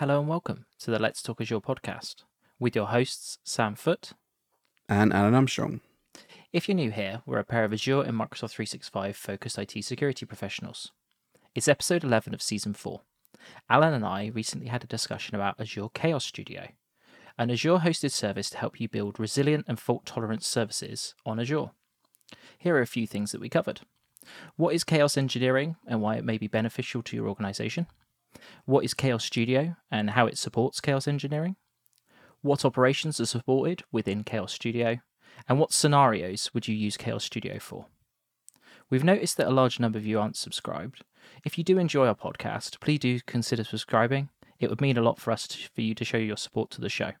Hello and welcome to the Let's Talk Azure podcast with your hosts, Sam Foote. And Alan Armstrong. If you're new here, we're a pair of Azure and Microsoft 365 focused IT security professionals. It's episode 11 of season 4. Alan and I recently had a discussion about Azure Chaos Studio, an Azure hosted service to help you build resilient and fault tolerant services on Azure. Here are a few things that we covered. What is chaos engineering and why it may be beneficial to your organization? What is Chaos Studio and how it supports chaos engineering? What operations are supported within Chaos Studio? And what scenarios would you use Chaos Studio for? We've noticed that a large number of you aren't subscribed. If you do enjoy our podcast, please do consider subscribing. It would mean a lot for us to, for you to show your support to the show.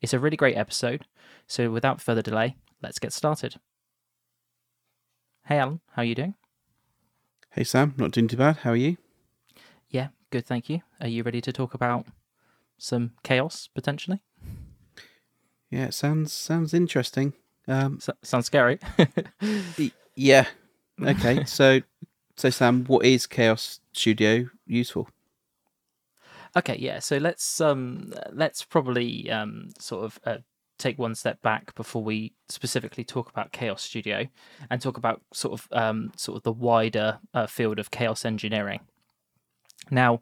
It's a really great episode, so without further delay, let's get started. Hey Alan, how are you doing? Hey Sam, not doing too bad. How are you? Yeah, good, thank you. Are you ready to talk about some chaos potentially? Yeah, it sounds sounds interesting. Um, S- sounds scary. yeah. Okay. so, so Sam, what is Chaos Studio useful? okay, yeah. So let's um let's probably um sort of uh, take one step back before we specifically talk about Chaos Studio and talk about sort of um sort of the wider uh, field of chaos engineering. Now,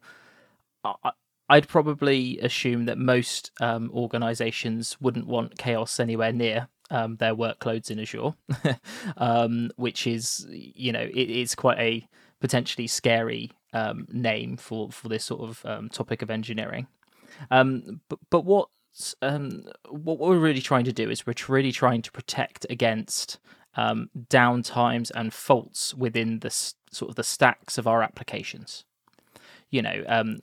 I'd probably assume that most um, organizations wouldn't want chaos anywhere near um, their workloads in Azure, um, which is, you know, it, it's quite a potentially scary um, name for, for this sort of um, topic of engineering. Um, but but what what we're really trying to do is we're really trying to protect against downtimes and faults within the sort of the stacks of our applications. You know, um,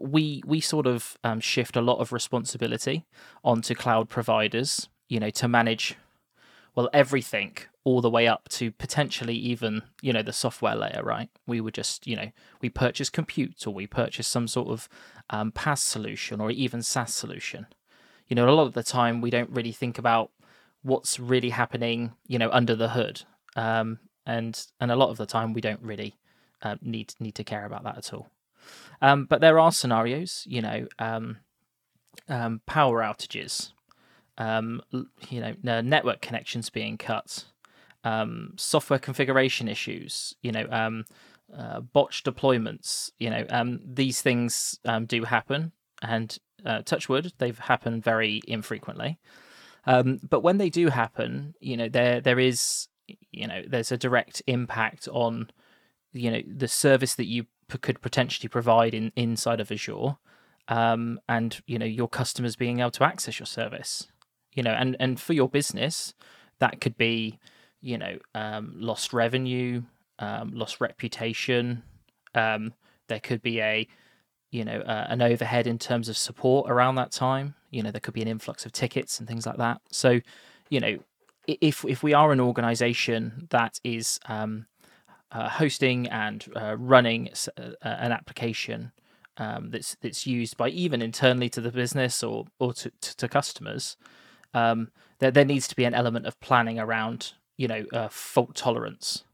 we we sort of um, shift a lot of responsibility onto cloud providers. You know, to manage well everything all the way up to potentially even you know the software layer right we would just you know we purchase compute or we purchase some sort of um, solution or even SaaS solution you know a lot of the time we don't really think about what's really happening you know under the hood um, and and a lot of the time we don't really uh, need need to care about that at all um, but there are scenarios you know um, um, power outages um, you know network connections being cut um, software configuration issues you know um, uh, botched deployments you know these things do happen. And uh, they've happened very infrequently. But when they do happen you know there there is you know there's a direct impact on you know the service that you could potentially provide in inside of azure um, and you know your customers being able to access your service. You know and and for your business that could be you know um, lost revenue um, lost reputation um, there could be a you know uh, an overhead in terms of support around that time. You know there could be an influx of tickets and things like that. So you know if if we are an organization that is um, uh, hosting and uh, running s- uh, an application um, that's that's used by even internally to the business or or to, to, to customers, um, there there needs to be an element of planning around you know uh, fault tolerance,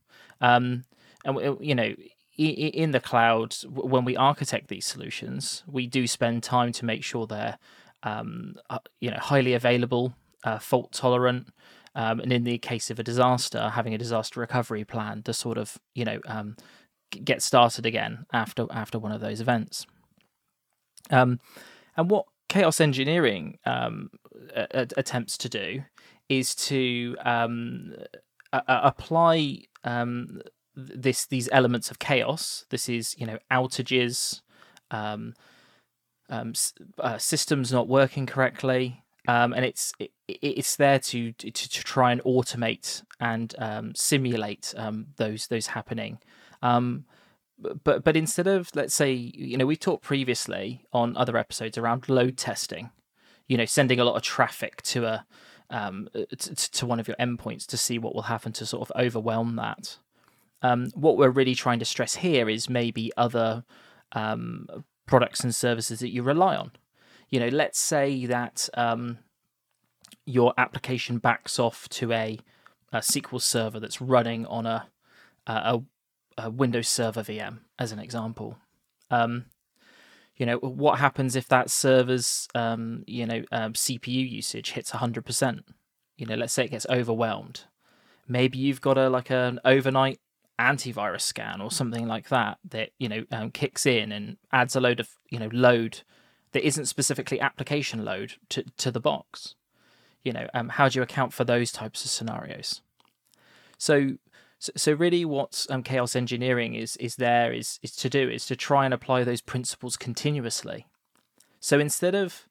um, and you know in the cloud when we architect these solutions, we do spend time to make sure they're um, uh, you know highly available, uh, fault tolerant. Um, and in the case of a disaster, having a disaster recovery plan to sort of, you know, um, get started again after after one of those events. Um, and what chaos engineering um, a- attempts to do is to um, a- apply um, this these elements of chaos. This is you know outages, um, um, uh, systems not working correctly, um, and it's it, it's there to, to to try and automate and um, simulate um, those those happening. Um, but but instead of let's say you know we've talked previously on other episodes around load testing, you know sending a lot of traffic to a um, to, to one of your endpoints to see what will happen to sort of overwhelm that. Um, what we're really trying to stress here is maybe other products and services that you rely on. You know, let's say that um, your application backs off to a, a SQL server that's running on a, a, a Windows Server VM, as an example. Um, You know, what happens if that server's um, you know um, CPU usage hits hundred percent? You know, let's say it gets overwhelmed. Maybe you've got a like an overnight antivirus scan or something like that that you know um, kicks in and adds a load of you know load that isn't specifically application load to to the box. You know, um, how do you account for those types of scenarios? So, so really, what um, chaos engineering is is there is is to do is to try and apply those principles continuously. So instead of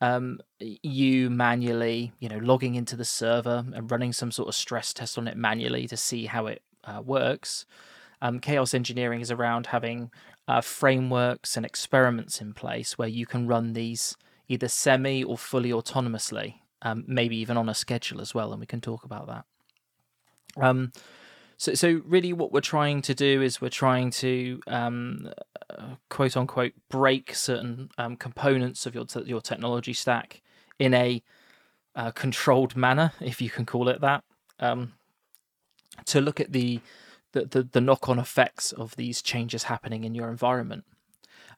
um, you manually, you know, logging into the server and running some sort of stress test on it manually to see how it uh, works, um, chaos engineering is around having uh, frameworks and experiments in place where you can run these either semi or fully autonomously, um, maybe even on a schedule as well, and we can talk about that. Um, so, so really, what we're trying to do is we're trying to um, uh, quote unquote break certain um, components of your te- your technology stack in a uh, controlled manner, if you can call it that, um, to look at the the, the, the knock on effects of these changes happening in your environment.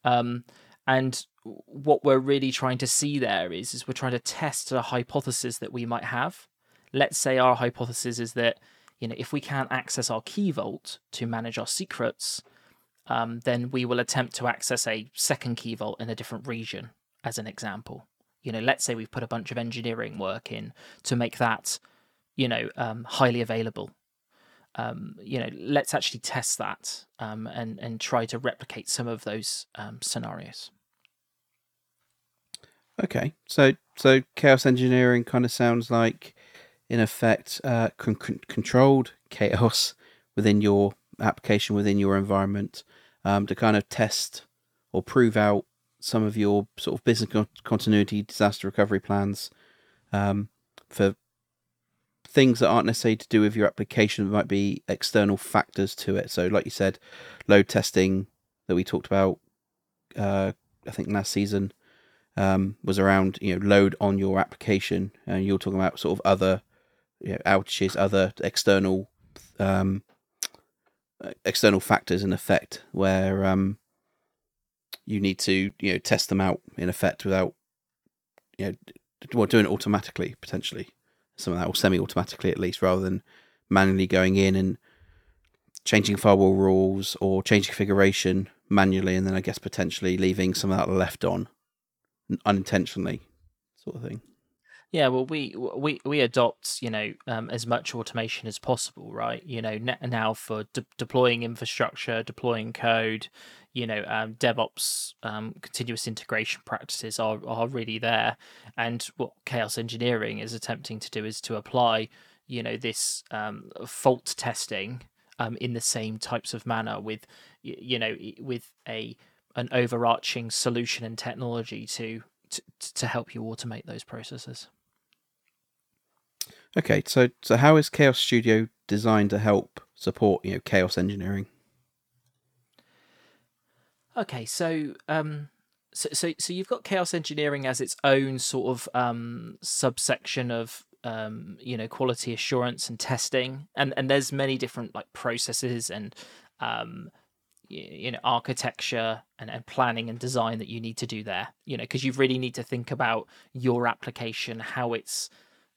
Um, and what we're really trying to see there is is we're trying to test a hypothesis that we might have. Let's say our hypothesis is that you know, if we can't access our key vault to manage our secrets, um, then we will attempt to access a second key vault in a different region, as an example. You know, let's say we've put a bunch of engineering work in to make that, you know, um, highly available. Um, you know, let's actually test that um, and and try to replicate some of those um, scenarios. Okay, so so chaos engineering kind of sounds like in effect, uh, con- controlled chaos within your application, within your environment, um, to kind of test or prove out some of your sort of business continuity, disaster recovery plans um, for things that aren't necessarily to do with your application, might be external factors to it. So, like you said, load testing that we talked about, uh, I think last season, um, was around you know load on your application, and you're talking about sort of other you know, outages, other external um, external factors in effect where um, you need to you know test them out in effect without you know well, doing it automatically potentially some of that or semi-automatically at least rather than manually going in and changing firewall rules or changing configuration manually and then I guess potentially leaving some of that left on unintentionally sort of thing. Yeah, well, we we we adopt you know um, as much automation as possible, right? You know now for de- deploying infrastructure, deploying code, you know um, DevOps um, continuous integration practices are are really there, and what chaos engineering is attempting to do is to apply you know this um, fault testing um, in the same types of manner with you know with a an overarching solution and technology to to, to help you automate those processes. Okay, so so how is Chaos Studio designed to help support you know chaos engineering? Okay, so um, so so so you've got chaos engineering as its own sort of um subsection of um you know quality assurance and testing, and and there's many different like processes and um you know architecture and, and planning and design that you need to do there you know because you really need to think about your application how it's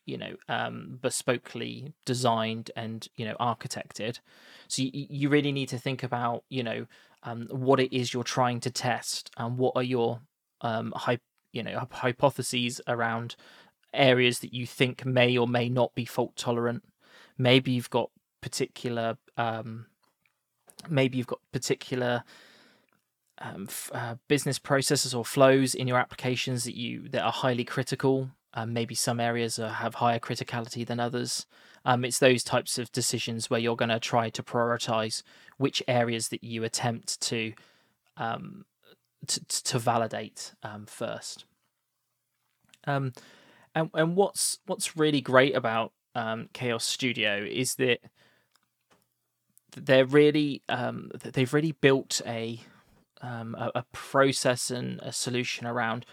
you know um, bespokely designed and you know architected. So you, you really need to think about you know um, what it is you're trying to test and what are your um, hy- you know hypotheses around areas that you think may or may not be fault tolerant maybe you've got particular um, maybe you've got particular um, f- uh, business processes or flows in your applications that you that are highly critical um, maybe some areas are, have higher criticality than others. Um, it's those types of decisions where you're going to try to prioritize which areas that you attempt to um, to, to validate um, first. Um, and and what's what's really great about um, Chaos Studio is that they're really um, they've really built a, um, a, a process and a solution around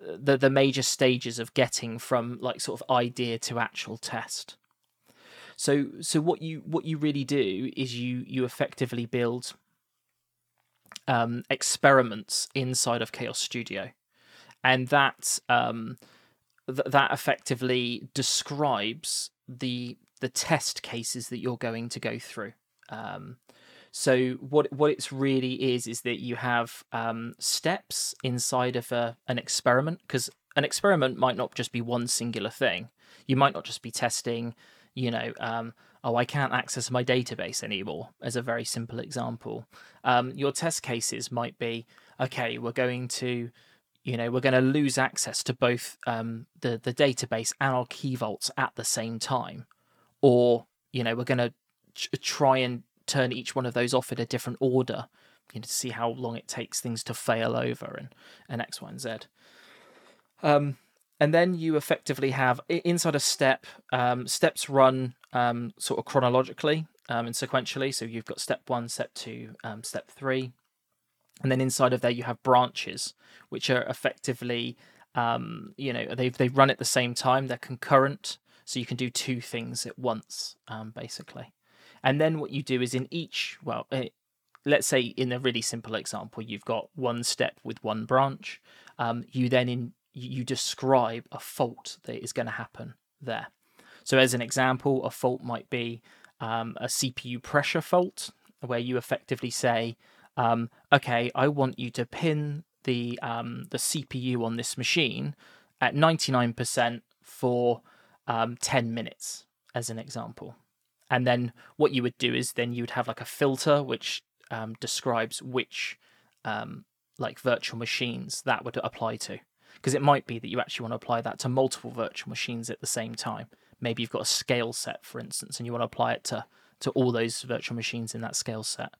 the the major stages of getting from like sort of idea to actual test. So so what you what you really do is you you effectively build um, experiments inside of Chaos Studio, and that um, th- that effectively describes the the test cases that you're going to go through. Um, so what what it's really is is that you have um, steps inside of a, an experiment because an experiment might not just be one singular thing. You might not just be testing, you know, um, oh, I can't access my database anymore, as a very simple example. Um, your test cases might be, okay, we're going to, you know, we're going to lose access to both um, the the database and our key vaults at the same time, or you know, we're going to ch- try and turn each one of those off in a different order, you know, to see how long it takes things to fail over and and X, Y, and Z. Um, and then you effectively have inside a step um, steps run um, sort of chronologically um, and sequentially. So you've got step one step two um, step three. And then inside of there you have branches which are effectively um, you know they they run at the same time. They're concurrent. So you can do two things at once um, basically. And then what you do is in each well it, eh, let's say in a really simple example you've got one step with one branch. You then in you describe a fault that is going to happen there. So, as an example, a fault might be um, a CPU pressure fault, where you effectively say, um, "Okay, I want you to pin the um, the CPU on this machine at 99% for um, 10 minutes," as an example. And then what you would do is then you would have like a filter which um, describes which um, like virtual machines that would apply to because it might be that you actually want to apply that to multiple virtual machines at the same time. Maybe you've got a scale set, for instance, and you want to apply it to to all those virtual machines in that scale set.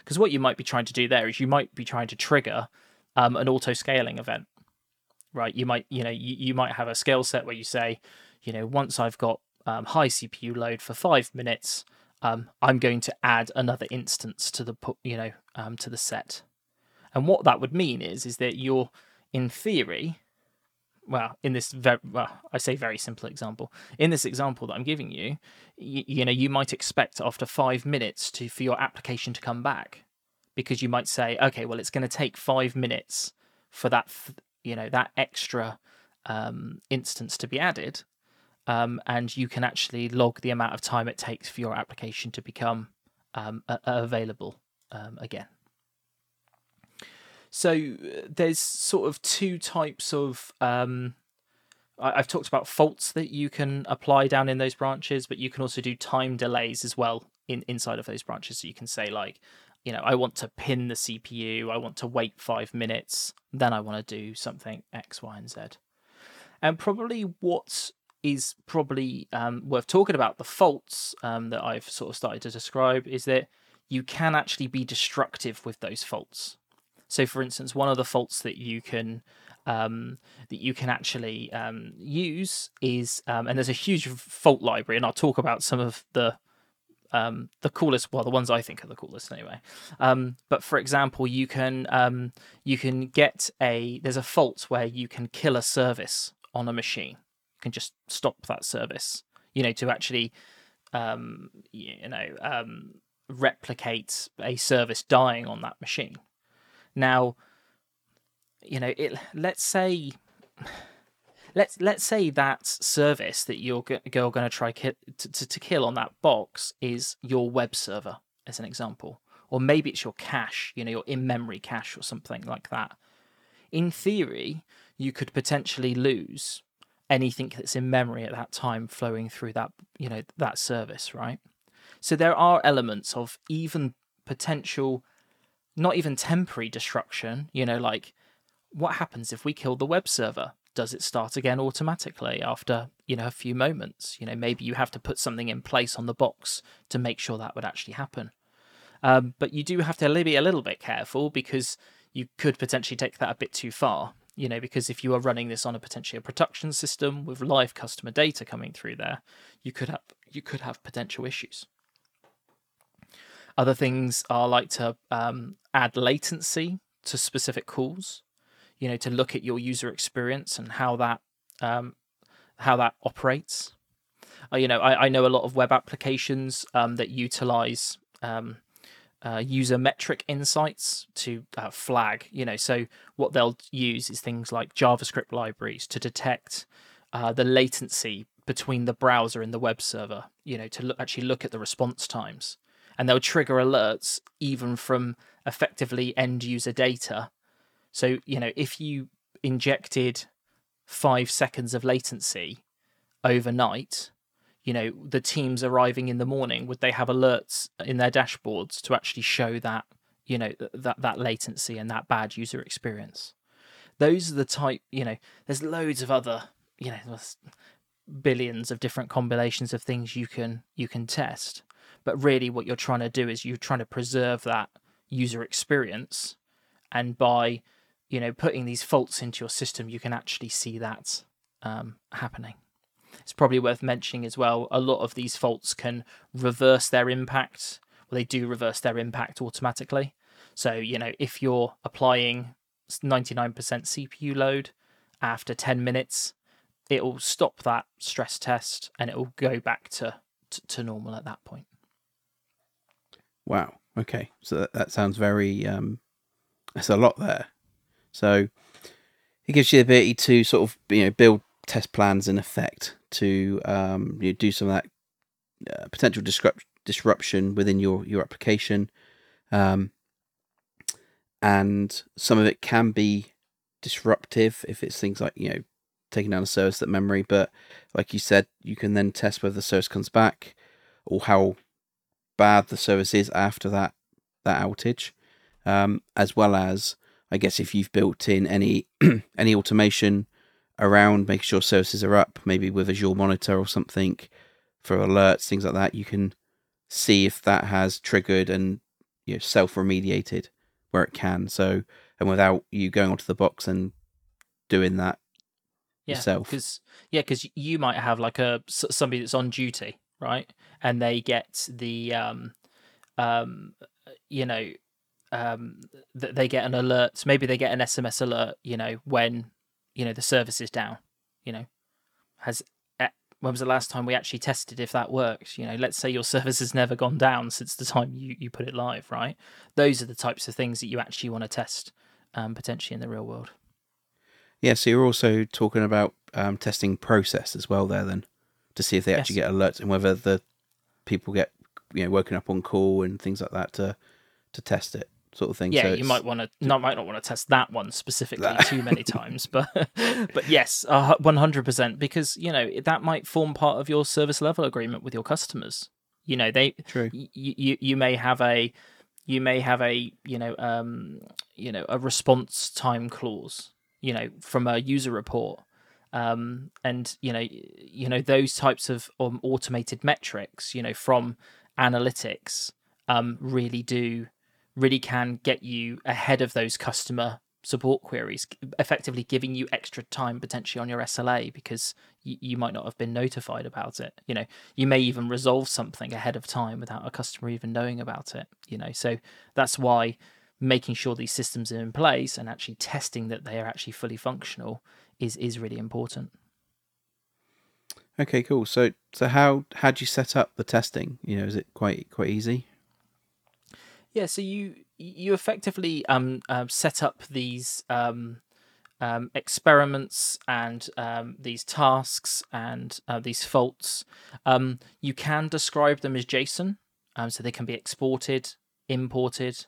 Because what you might be trying to do there is you might be trying to trigger um, an auto scaling event, right? You might, you know, you, you might have a scale set where you say, you know, once I've got um, high CPU load for five minutes, um, I'm going to add another instance to the, you know, um, to the set. And what that would mean is, is that you're in theory, well, in this very, well, I say very simple example. In this example that I'm giving you, you, you know, you might expect after five minutes to for your application to come back, because you might say, okay, well, it's going to take five minutes for that, you know, that extra um, instance to be added, um, and you can actually log the amount of time it takes for your application to become um, available um, again. So uh, there's sort of two types of. Um, I, have talked about faults that you can apply down in those branches, but you can also do time delays as well in inside of those branches. So you can say like, you know, I want to pin the CPU, I want to wait five minutes, then I want to do something X, Y, and Z. And probably what is probably um, worth talking about the faults um, that I've sort of started to describe is that you can actually be destructive with those faults. So, for instance, one of the faults that you can um, that you can actually um, use is, um, and there's a huge fault library, and I'll talk about some of the um, the coolest, well, the ones I think are the coolest anyway. Um, but for example, you can um, you can get a there's a fault where you can kill a service on a machine. You can just stop that service, you know, to actually you know replicate a service dying on that machine. Now, you know, it. Let's say, let's let's say that service that you're going to try ki- to, to, to kill on that box is your web server, as an example, or maybe it's your cache, you know, your in-memory cache or something like that. In theory, you could potentially lose anything that's in memory at that time flowing through that you know that service right so there are elements of even potential not even temporary destruction, you know, like what happens if we kill the web server? Does it start again automatically after, you know, a few moments? You know, maybe you have to put something in place on the box to make sure that would actually happen. Um, but you do have to be a little bit careful because you could potentially take that a bit too far. You know, because if you are running this on a potentially a production system with live customer data coming through there, you could have you could have potential issues. Other things are like to um, add latency to specific calls. You know, to look at your user experience and how that um, how that operates. Uh, you know, I, I know a lot of web applications um, that utilize um, uh, user metric insights to uh, flag. You know, so what they'll use is things like JavaScript libraries to detect uh, the latency between the browser and the web server. You know, to look, actually look at the response times, and they'll trigger alerts even from effectively end user data. So you know, if you injected five seconds of latency overnight you know the teams arriving in the morning would they have alerts in their dashboards to actually show that you know that that latency and that bad user experience those are the type you know there's loads of other you know billions of different combinations of things you can you can test but really what you're trying to do is you're trying to preserve that user experience and by you know putting these faults into your system you can actually see that um, happening it's probably worth mentioning as well. A lot of these faults can reverse their impact. Well, they do reverse their impact automatically. So, you know, if you're applying 99% CPU load after 10 minutes, it will stop that stress test and it will go back to, to, to normal at that point. Wow. Okay. So that, that sounds very, um, that's a lot there. So it gives you the ability to sort of, you know, build test plans in effect to um, you know, do some of that uh, potential disrupt- disruption within your your application, um, and some of it can be disruptive if it's things like you know taking down a service that memory. But like you said, you can then test whether the service comes back or how bad the service is after that that outage, um, as well as I guess if you've built in any any automation around, making sure services are up, maybe with Azure Monitor or something for alerts, things like that. You can see if that has triggered and you know, self remediated where it can. So, and without you going onto the box and doing that yeah, yourself. Because yeah, because you might have like a somebody that's on duty, right, and they get the um, um, you know, um, they get an alert. Maybe they get an SMS alert, you know, when you know the service is down you know has eh, when was the last time we actually tested if that works you know let's say your service has never gone down since the time you, you put it live right those are the types of things that you actually want to test um, potentially in the real world yeah so you're also talking about um, testing process as well there then to see if they actually yes. get alerts and whether the people get you know woken up on call and things like that to to test it sort of thing. Yeah, so you might want to not might not want to test that one specifically that. too many times, but but yes, one hundred percent because you know that might form part of your service level agreement with your customers. You know they true. You you, you may have a you may have a you know um you know a response time clause you know from a user report um and you know you know those types of um, automated metrics you know from analytics um really do really can get you ahead of those customer support queries, effectively giving you extra time potentially on your SLA because you, you might not have been notified about it. You know, you may even resolve something ahead of time without a customer even knowing about it. You know, so that's why making sure these systems are in place and actually testing that they are actually fully functional is is really important. Okay, cool. So so how how do you set up the testing? You know, is it quite quite easy? Yeah, so you you effectively um, uh, set up these um, um, experiments and um, these tasks and uh, these faults. Um, you can describe them as JSON, um, so they can be exported, imported.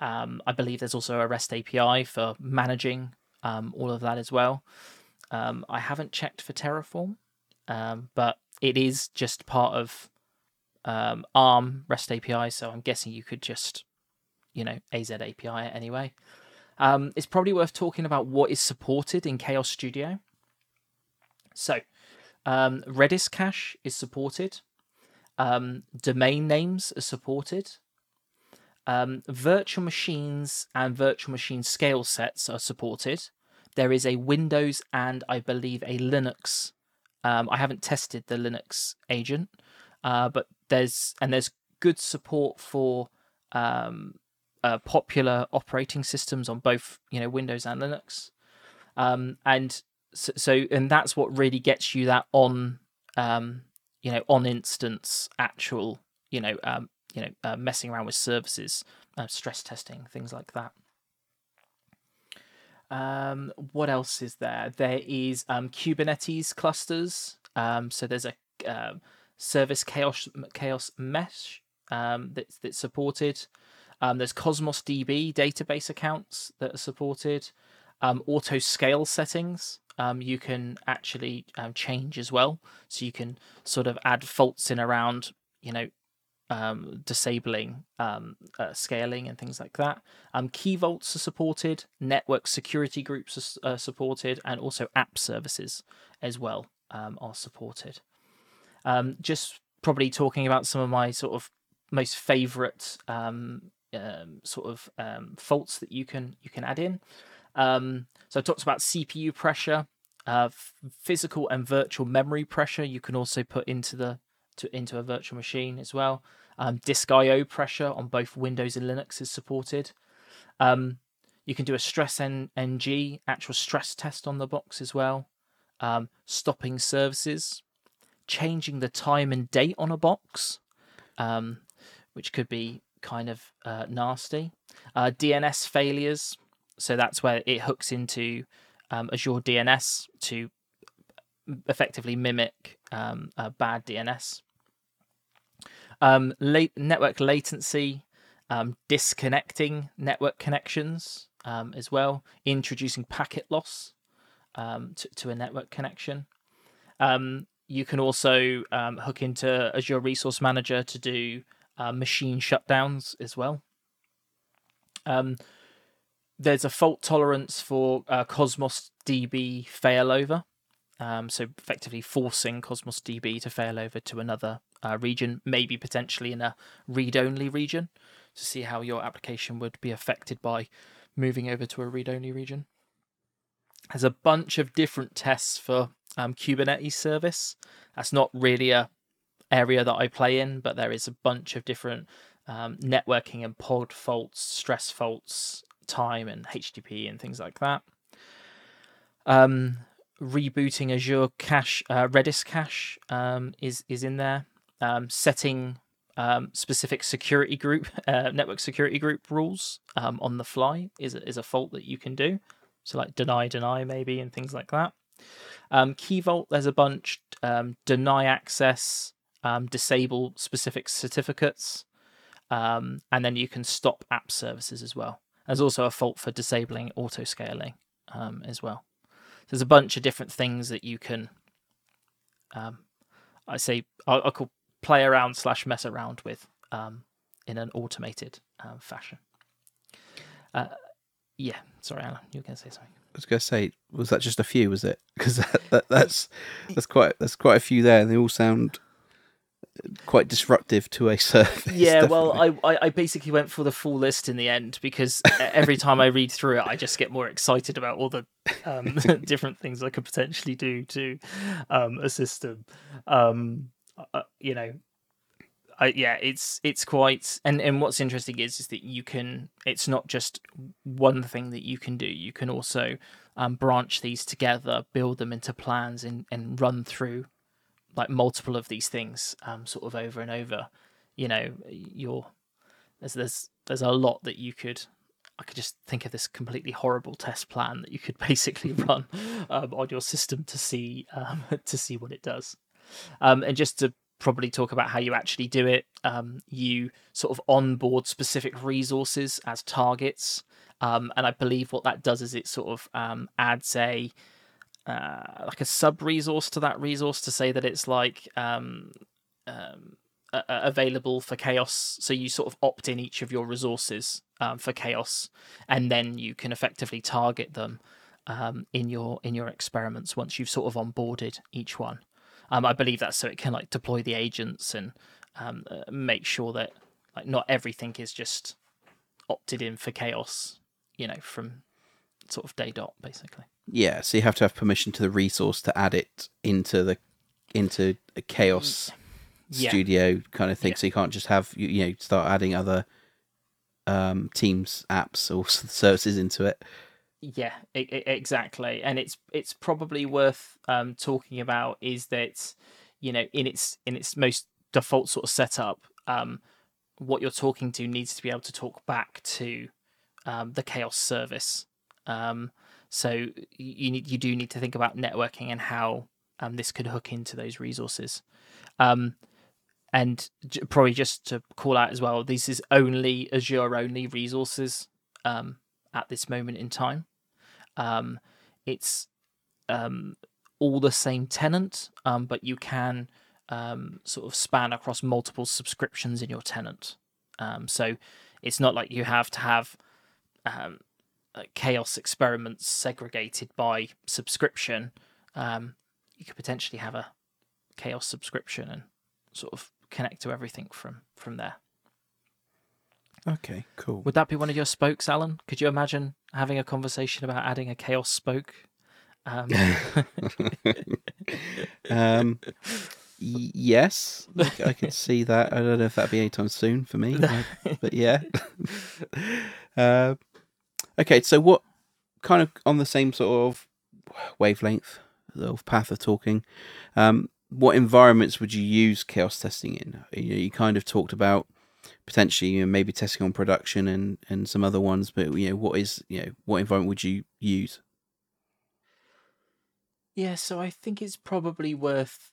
I believe there's also a REST API for managing all of that as well. I haven't checked for Terraform, but it is just part of um, ARM REST API, so I'm guessing you could just, you know, AZ API anyway. Um, it's probably worth talking about what is supported in Chaos Studio. So, um, Redis cache is supported. Um, domain names are supported. Um, virtual machines and virtual machine scale sets are supported. There is a Windows and I believe a Linux. Um, I haven't tested the Linux agent, uh, but there's and there's good support for um, uh, popular operating systems on both you know Windows and Linux, um, and so, so, and that's what really gets you that on um, you know on instance actual you know um, you know uh, messing around with services, uh, stress testing, things like that. Um, what else is there? There is um, Kubernetes clusters. Um, so there's a uh, service chaos chaos mesh um, that's that's supported. Um, there's Cosmos DB database accounts that are supported. Auto scale settings you can actually change as well. So you can sort of add faults in around, you know, um, disabling um, uh, scaling and things like that. Um, key vaults are supported, network security groups are uh, supported, and also app services as well um, are supported. Um, just probably talking about some of my sort of most favorite um, sort of faults that you can you can add in. So I talked about CPU pressure, uh, physical and virtual memory pressure. You can also put into the to into a virtual machine as well. Um, disk I/O pressure on both Windows and Linux is supported. Um, you can do a stress NG actual stress test on the box as well. Um, stopping services, changing the time and date on a box, um, which could be kind of uh, nasty. Uh, DNS failures, so that's where it hooks into um, Azure DNS to effectively mimic um, a bad DNS. Um, late network latency, um, disconnecting network connections um, as well, introducing packet loss um, to, to a network connection. Um, you can also um, hook into Azure Resource Manager to do uh, machine shutdowns as well. There's a fault tolerance for uh, Cosmos DB failover. Um, so effectively forcing Cosmos DB to fail over to another uh, region, maybe potentially in a read-only region, to see how your application would be affected by moving over to a read-only region. There's a bunch of different tests for um, Kubernetes service. That's not really a area that I play in, but there is a bunch of different um, networking and pod faults, stress faults, time and HTTP and things like that. Um, rebooting Azure cache, uh, Redis cache um, is is in there. Um, setting um, specific security group, uh, network security group rules um, on the fly is a, is a fault that you can do. So like deny, deny maybe, and things like that. Um, Key Vault, there's a bunch. Um, deny access, um, disable specific certificates, um, and then you can stop app services as well. There's also a fault for disabling auto scaling as well. There's a bunch of different things that you can, I say, I, I call play around slash mess around with um, in an automated um, fashion. Uh, yeah, sorry, Alan, you were going to say something. I was going to say, was that just a few? Was it? Because that, that, that's that's quite that's quite a few there, and they all sound quite disruptive to a service. Yeah, well, I, I I basically went for the full list in the end because every time I read through it, I just get more excited about all the um, different things I could potentially do to um, a system. Um, uh, you know, I, yeah, it's it's quite and and what's interesting is is that you can. It's not just one thing that you can do. You can also um, branch these together, build them into plans, and and run through like multiple of these things um, sort of over and over you know you're there's there's there's a lot that you could I could just think of this completely horrible test plan that you could basically run um, on your system to see um, to see what it does um, and just to probably talk about how you actually do it um, you sort of onboard specific resources as targets um, and I believe what that does is it sort of um, adds a uh, like a sub resource to that resource to say that it's like um, um, available for chaos. So you sort of opt in each of your resources um, for chaos, and then you can effectively target them um, in your in your experiments once you've sort of onboarded each one. Um, I believe that's so it can like deploy the agents and um, uh, make sure that like not everything is just opted in for chaos. You know, from sort of day dot basically. Yeah, so you have to have permission to the resource to add it into the into a chaos yeah. studio kind of thing. Yeah. So you can't just have you, you know start adding other um, Teams apps or services into it. Yeah, it, it, exactly. And it's it's probably worth um, talking about is that you know in its in its most default sort of setup, um, what you're talking to needs to be able to talk back to um, the chaos service. Um, so you need you do need to think about networking and how um, this could hook into those resources. Um, and probably just to call out as well, this is only Azure only resources at this moment in time. Um, it's um, all the same tenant, um, but you can um, sort of span across multiple subscriptions in your tenant. Um, so it's not like you have to have um, chaos experiments segregated by subscription. Um, you could potentially have a chaos subscription and sort of connect to everything from from there. Okay, cool. Would that be one of your spokes, Alan? Could you imagine having a conversation about adding a chaos spoke? Um, um yes, I can see that. I don't know if that'd be anytime soon for me, but yeah. uh, okay, so what kind of on the same sort of wavelength, of path of talking? Um, what environments would you use chaos testing in? You, you kind of talked about potentially you know, maybe testing on production and and some other ones, but you know what is you know what environment would you use? Yeah, so I think it's probably worth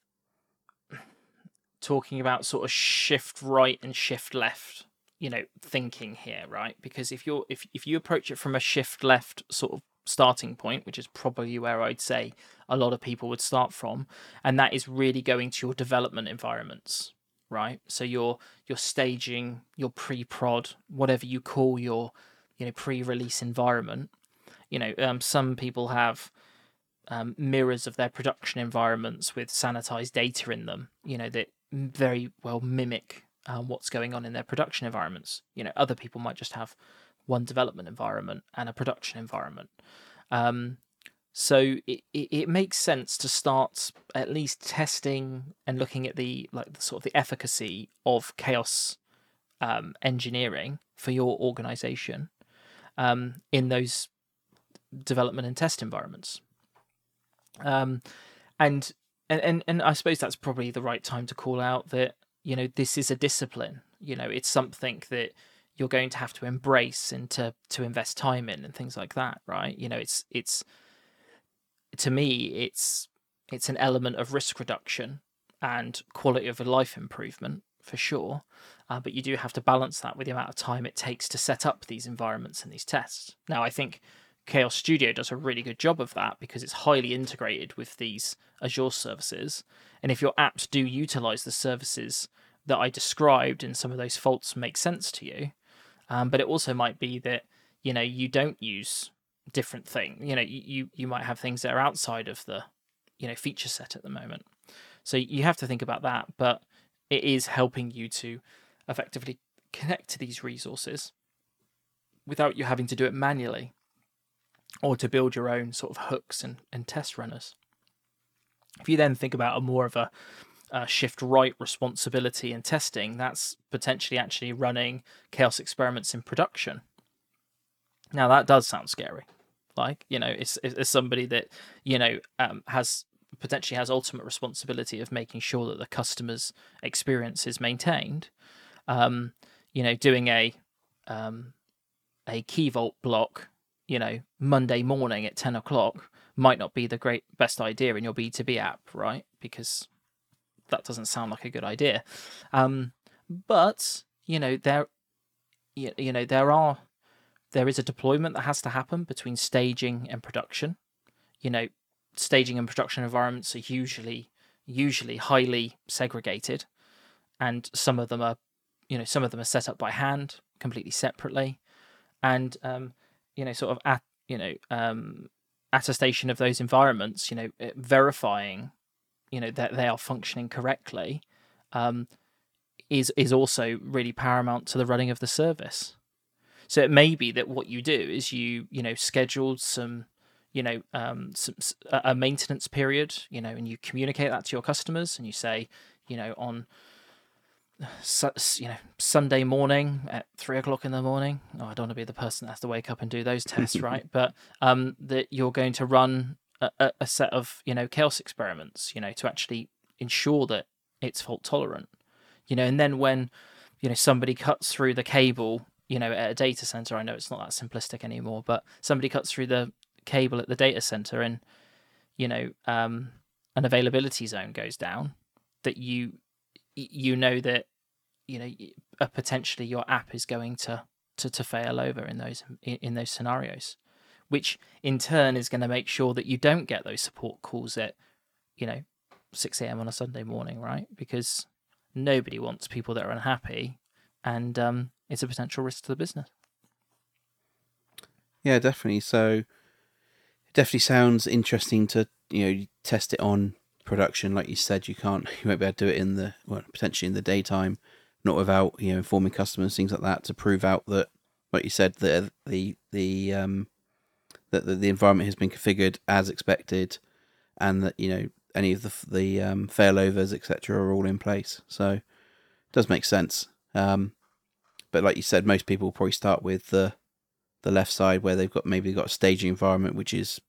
talking about sort of shift right and shift left, you know, thinking here, right? Because if you're if if you approach it from a shift left sort of starting point, which is probably where I'd say a lot of people would start from, and that is really going to your development environments, right? So your your staging, your pre-prod, whatever you call your you know pre-release environment. You know, um, some people have um, mirrors of their production environments with sanitized data in them. You know that very well mimic um, what's going on in their production environments. You know, other people might just have one development environment and a production environment. Um, so it, it, it, makes sense to start at least testing and looking at the like the sort of the efficacy of chaos um, engineering for your organization um, in those development and test environments. Um, and and, and and I suppose that's probably the right time to call out that you know this is a discipline. You know, it's something that you're going to have to embrace and to to invest time in and things like that, right? You know, it's it's to me it's it's an element of risk reduction and quality of life improvement for sure. Uh, but you do have to balance that with the amount of time it takes to set up these environments and these tests. Now, I think Chaos Studio does a really good job of that because it's highly integrated with these Azure services. And if your apps do utilize the services that I described and some of those faults make sense to you, um, but it also might be that you know you don't use different thing. You know, you you might have things that are outside of the you know feature set at the moment. So you have to think about that, but it is helping you to effectively connect to these resources without you having to do it manually or to build your own sort of hooks and, and test runners. If you then think about a more of a, a shift right responsibility in testing, that's potentially actually running chaos experiments in production. Now that does sound scary. Like you know, it's it's somebody that you know um, has potentially has ultimate responsibility of making sure that the customer's experience is maintained. Um, you know, doing a um, a key vault block you know, Monday morning at 10 o'clock might not be the great best idea in your B2B app, right? Because that doesn't sound like a good idea. Um, but, you know, there, you, you know, there are, there is a deployment that has to happen between staging and production. You know, staging and production environments are usually, usually highly segregated and some of them are, you know, some of them are set up by hand completely separately. And, um, you know sort of at you know um, attestation of those environments you know eh, verifying you know that they are functioning correctly um, is is also really paramount to the running of the service so it may be that what you do is you you know schedule some you know um, some a maintenance period you know and you communicate that to your customers and you say you know on you know Sunday morning at three o'clock in the morning. Oh, I don't want to be the person that has to wake up and do those tests, right? But um, that you're going to run a, a, set of you know chaos experiments, you know, to actually ensure that it's fault tolerant, you know, and then when you know somebody cuts through the cable you know at a data center i know it's not that simplistic anymore but somebody cuts through the cable at the data center and you know um, an availability zone goes down that you you know that you know uh, potentially your app is going to to, to fail over in those in, in those scenarios which in turn is going to make sure that you don't get those support calls at you know 6 a.m on a sunday morning right? Because nobody wants people that are unhappy and um, it's a potential risk to the business. Yeah definitely. So it definitely sounds interesting to you know test it on production. Like you said you can't you won't be able to do it in the well potentially in the daytime not without you know informing customers things like that to prove out that like you said the the the um that the, the environment has been configured as expected and that you know any of the the um, failovers etc are all in place. So it does make sense. Um but like you said most people probably start with the the left side where they've got maybe got a staging environment which is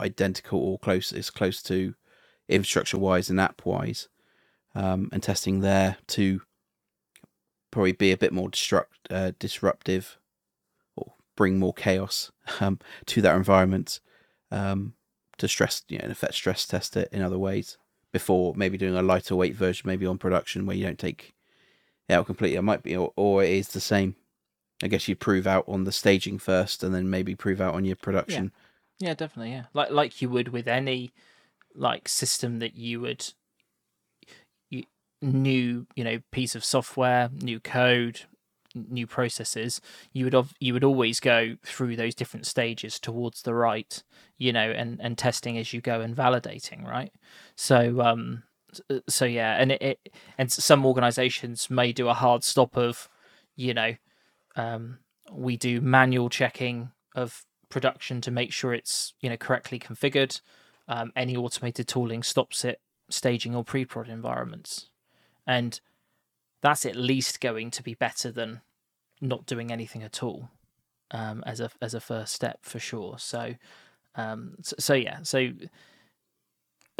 identical or close is close to infrastructure wise and app wise um, and testing there to probably be a bit more destruct, uh, disruptive or bring more chaos um, to that environment um, to stress, you know, in effect, stress test it in other ways before maybe doing a lighter weight version, maybe on production where you don't take out completely. It might be, or, or it is the same. I guess you prove out on the staging first, and then maybe prove out on your production. Yeah, yeah definitely. Yeah, like like you would with any like system that you would you, new you know piece of software, new code, new processes, you would have, you would always go through those different stages towards the right, you know, and and testing as you go and validating, right? So um so yeah, and it, it and some organizations may do a hard stop of, you know, um we do manual checking of production to make sure it's you know correctly configured. Um, any automated tooling stops it staging or pre-prod environments, and that's at least going to be better than not doing anything at all um, as a as a first step for sure. So, um, so, so, yeah, so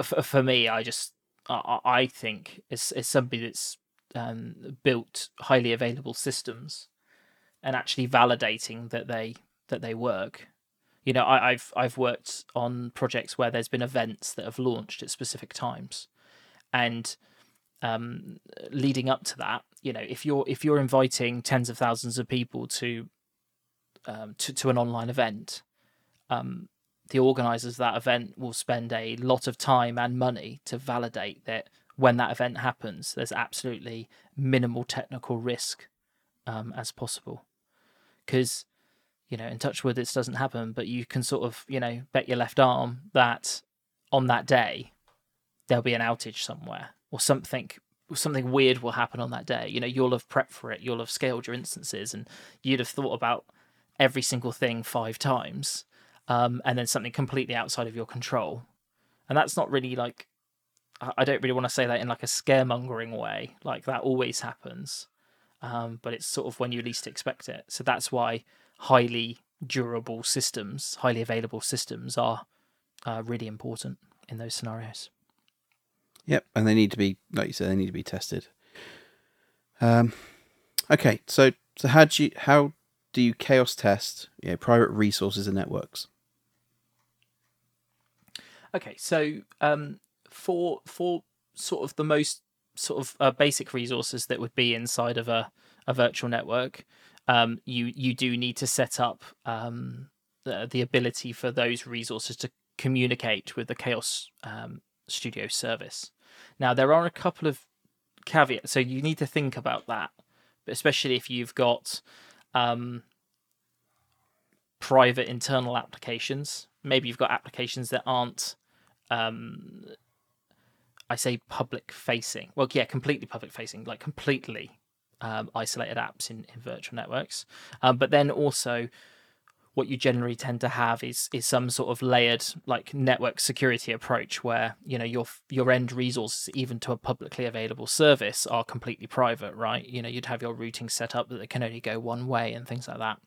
for, for me, I just I, I think it's it's somebody that's um, built highly available systems and actually validating that they that they work. You know, I, I've I've worked on projects where there's been events that have launched at specific times, and um, leading up to that, you know, if you're if you're inviting tens of thousands of people to um, to to an online event, um, the organisers of that event will spend a lot of time and money to validate that when that event happens, there's absolutely minimal technical risk um, as possible. Because, you know, in Touchwood, this doesn't happen, but you can sort of, you know, bet your left arm that on that day there'll be an outage somewhere or something something weird will happen on that day. You know, you'll have prepped for it, you'll have scaled your instances, and you'd have thought about every single thing five times, um, and then something completely outside of your control. And that's not really like, I don't really want to say that in like a scaremongering way. Like that always happens, um, but it's sort of when you least expect it. So that's why highly durable systems, highly available systems are uh, really important in those scenarios. Yep, and they need to be, like you said, they need to be tested. Um, okay, so so how do you how do you chaos test you know, private resources and networks? Okay, so um, for for sort of the most sort of uh, basic resources that would be inside of a, a virtual network, um, you you do need to set up um, the, the ability for those resources to communicate with the Chaos um, Studio service. Now, there are a couple of caveats, so you need to think about that, but especially if you've got um, private internal applications. Maybe you've got applications that aren't, um, I say, public facing. Well, yeah, completely public facing, like completely um, isolated apps in, in virtual networks. Um, but then also, what you generally tend to have is is some sort of layered like network security approach where you know your your end resources even to a publicly available service are completely private right you know you'd have your routing set up that can only go one way and things like that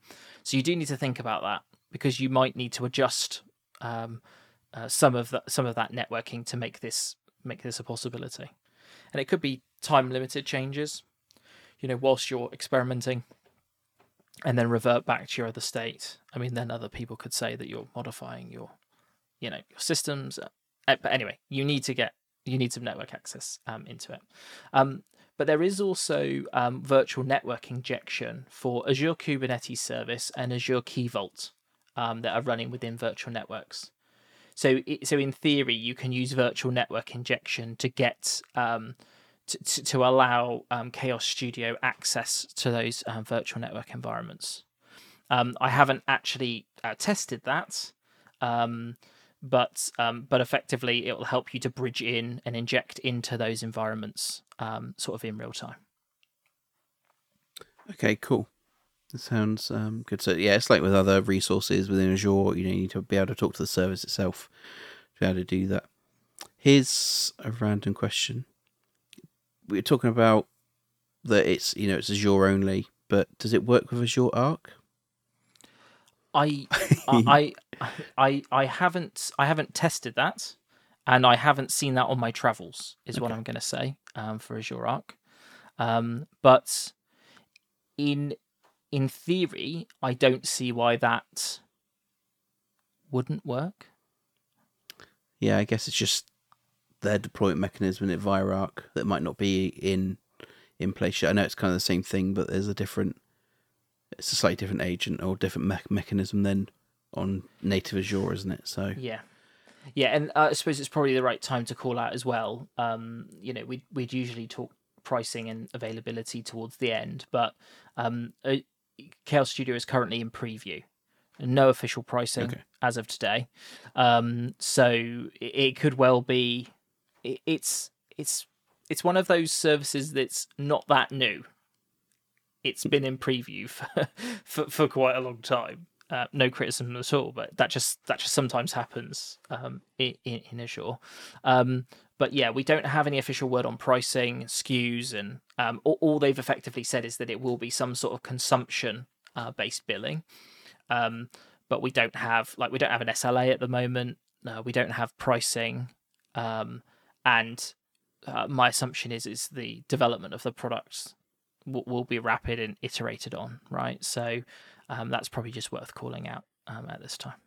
so you do need to think about that because you might need to adjust um, uh, some of that some of that networking to make this make this a possibility and it could be time limited changes you know, whilst you're experimenting, and then revert back to your other state. I mean, then other people could say that you're modifying your, you know, your systems. Uh, but anyway, you need to get you need some network access um, into it. Um, but there is also um, virtual network injection for Azure Kubernetes Service and Azure Key Vault um, that are running within virtual networks. So, so in theory, you can use virtual network injection to get um, to, to, allow um, Chaos Studio access to those um, virtual network environments. Um, I haven't actually uh, tested that, um, but um, but effectively it will help you to bridge in and inject into those environments, um, sort of in real time. Okay, cool. That sounds good. So yeah, it's like with other resources within Azure. You know, you need to be able to talk to the service itself to be able to do that. Here's a random question we are talking about that it's you know it's Azure only, but does it work with Azure Arc? I, I, I, I haven't, I haven't tested that, and I haven't seen that on my travels. Is okay. what I'm going to say um, for Azure Arc. Um, but in in theory, I don't see why that wouldn't work. Yeah, I guess it's just their deployment mechanism in it via Arc that might not be in in place yet. I know it's kind of the same thing, but there's a different, it's a slightly different agent or different me- mechanism than on native Azure, isn't it? So yeah, yeah, and uh, I suppose it's probably the right time to call out as well. Um, you know, we we'd usually talk pricing and availability towards the end, but um, uh, Chaos Studio is currently in preview. No official pricing okay. as of today, um, so it, it could well be it's it's it's one of those services that's not that new. It's been in preview for for, for quite a long time. Uh, no criticism at all, but that just that just sometimes happens um, in, in Azure. Um, but yeah, we don't have any official word on pricing, SKUs, and um, all, all, they've effectively said is that it will be some sort of consumption uh, based billing. Um, but we don't have like we don't have an SLA at the moment. We don't have pricing. Um, and uh, my assumption is is the development of the products will, will be rapid and iterated on, right? So um, that's probably just worth calling out um, at this time.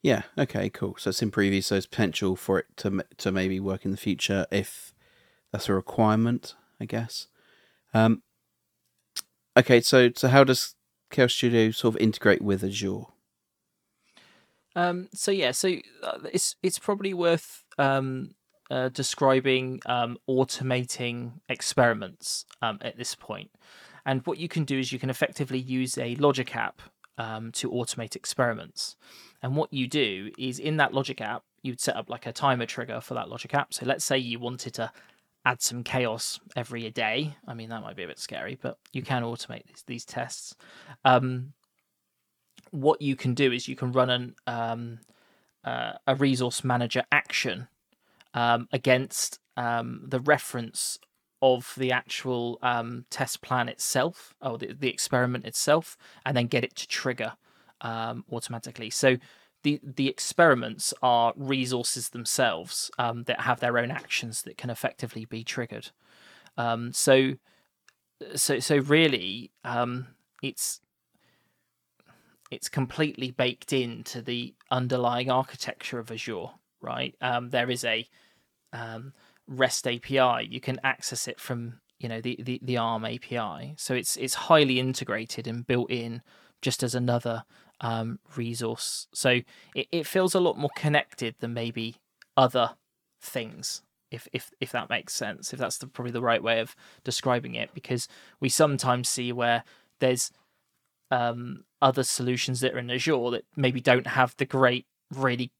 Yeah. Okay. Cool. So it's in preview. So there's potential for it to to maybe work in the future if that's a requirement, I guess. Um, okay. So so how does Chaos Studio sort of integrate with Azure? Um, so yeah, so uh, it's it's probably worth um, uh, describing um, automating experiments um, at this point. And what you can do is you can effectively use a logic app um, to automate experiments. And what you do is in that logic app, you'd set up like a timer trigger for that logic app. So let's say you wanted to add some chaos every day. I mean, that might be a bit scary, but you can automate these, these tests. Um, what you can do is you can run an um, uh, a resource manager action um, against um, the reference of the actual um, test plan itself or the, the experiment itself, and then get it to trigger um, automatically. So the the experiments are resources themselves um, that have their own actions that can effectively be triggered. so so so really, it's it's completely baked into the underlying architecture of Azure, right? Um, there is a um, REST API. You can access it from you know the, the, the ARM API. So it's it's highly integrated and built in just as another um, resource. So it, it feels a lot more connected than maybe other things if if if that makes sense if that's the, probably the right way of describing it because we sometimes see where there's um, other solutions that are in Azure that maybe don't have the great, really,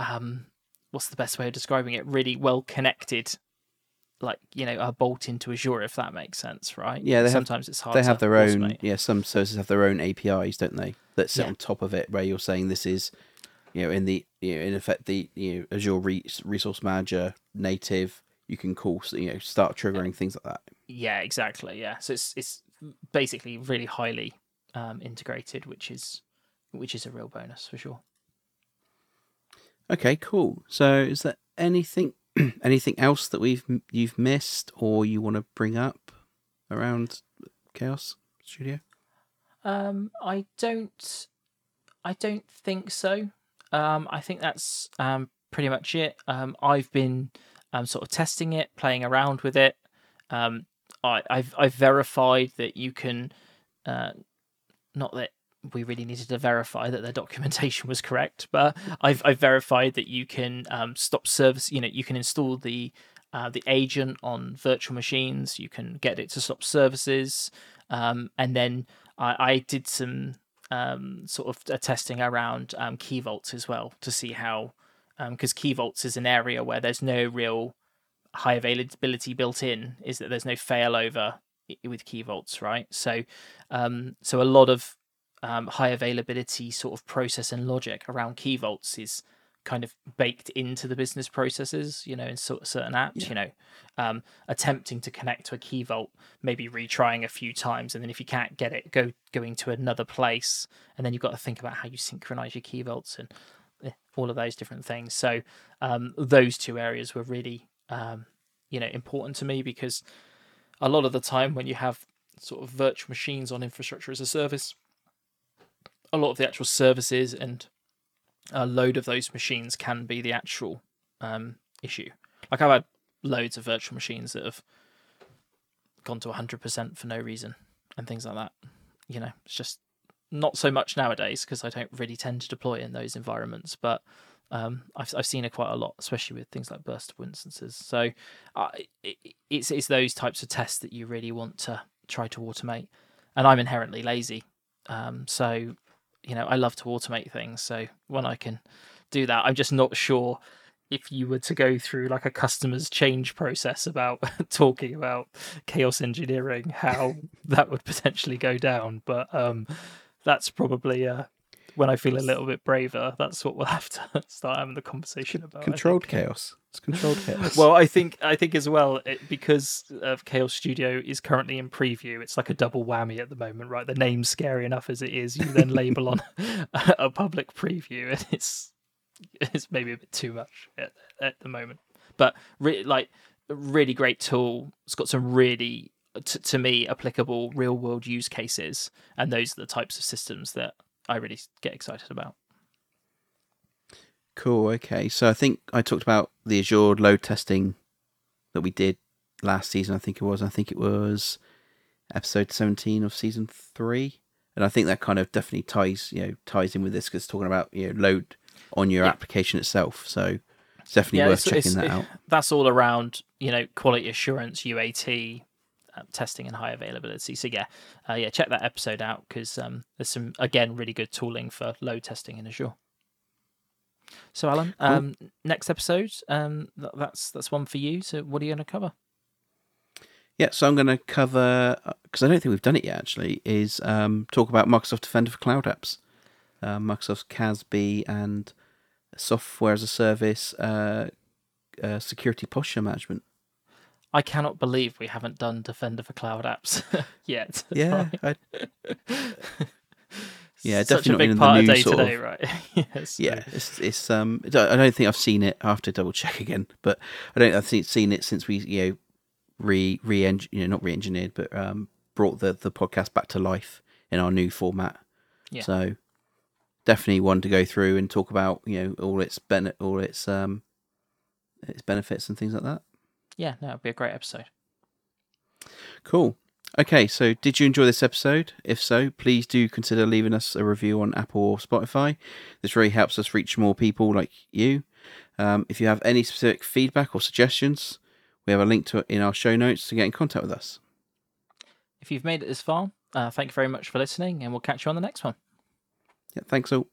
um, what's the best way of describing it? Really well connected, like you know, a bolt into Azure, if that makes sense, right? Yeah, they sometimes have, it's hard. They have their automate. own. Yeah, some services have their own APIs, don't they? That sit yeah. on top of it, where you're saying this is, you know, in the you know, in effect the you know Azure Resource Manager native. You can call, you know, start triggering things like that. Yeah, exactly. Yeah, so it's it's basically really highly um, integrated, which is which is a real bonus for sure. Okay, cool. So, is there anything anything else that we've you've missed or you want to bring up? around Chaos Studio? Um, I don't, I don't think so. Um, I think that's um pretty much it. Um, I've been um sort of testing it, playing around with it. Um, I, I've I've verified that you can, uh, not that we really needed to verify that their documentation was correct, but I've I've verified that you can um stop service. You know, you can install the uh, the agent on virtual machines. You can get it to stop services, um, and then I, I did some um, sort of testing around um, key vaults as well to see how because um, key vaults is an area where there's no real high availability built in is that there's no failover with key vaults right so um, so a lot of um, high availability sort of process and logic around key vaults is kind of baked into the business processes, you know, in sort of certain apps, yeah. you know, um, attempting to connect to a key vault, maybe retrying a few times, and then if you can't get it, go going to another place, and then you've got to think about how you synchronize your key vaults and eh, all of those different things. So um, those two areas were really, um, you know, important to me because a lot of the time when you have sort of virtual machines on infrastructure as a service, a lot of the actual services and a load of those machines can be the actual um, issue. Like I've had loads of virtual machines that have gone to 100% for no reason and things like that. You know, it's just not so much nowadays because I don't really tend to deploy in those environments, but um, I've I've seen it quite a lot, especially with things like burstable instances. So uh, it, it's it's those types of tests that you really want to try to automate. And I'm inherently lazy, um, so you know, I love to automate things. So when I can do that, I'm just not sure if you were to go through like a customer's change process about talking about chaos engineering, how that would potentially go down. But um, that's probably uh, when I feel a little bit braver. That's what we'll have to start having the conversation about. Controlled chaos. It's controlled chaos. well, I think I think as well it, because of Chaos Studio is currently in preview. It's like a double whammy at the moment, right? The name's scary enough as it is. You then label on a public preview, and it's it's maybe a bit too much at, at the moment. But re- like a really great tool. It's got some really t- to me applicable real world use cases, and those are the types of systems that I really get excited about. Cool. Okay. So I think I talked about the Azure load testing that we did last season. I think it was. I think it was episode seventeen of season three, and I think that kind of definitely ties you know ties in with this because talking about you know load on your yeah. application itself. So it's definitely yeah, worth it's, checking it's, that out. That's all around you know quality assurance, UAT, uh, testing, and high availability. So yeah, uh, yeah, check that episode out because um, there's some again really good tooling for load testing in Azure. So, Alan, cool. um, next episode, um, that's that's one for you. So, what are you going to cover? Yeah, so I'm going to cover because uh, I don't think we've done it yet. Actually, is um, talk about Microsoft Defender for Cloud Apps, uh, Microsoft CASB, and software as a service, uh, uh, security posture management. I cannot believe we haven't done Defender for Cloud Apps yet. Yeah, I, yeah, such definitely a big part of day to day, right? yes. Yeah, it's, it's um. I don't think I've seen it. I have to double check again, but I don't. I think seen it since we you know re re you know not re engineered, but um brought the the podcast back to life in our new format. Yeah. So definitely one to go through and talk about you know all its ben all its um its benefits and things like that. Yeah, no, it'd be a great episode. Cool. Okay, so did you enjoy this episode? If so, please do consider leaving us a review on Apple or Spotify. This really helps us reach more people like you. Um, if you have any specific feedback or suggestions, we have a link to it in our show notes to get in contact with us. If you've made it this far, uh, thank you very much for listening, and we'll catch you on the next one. Yeah, thanks all.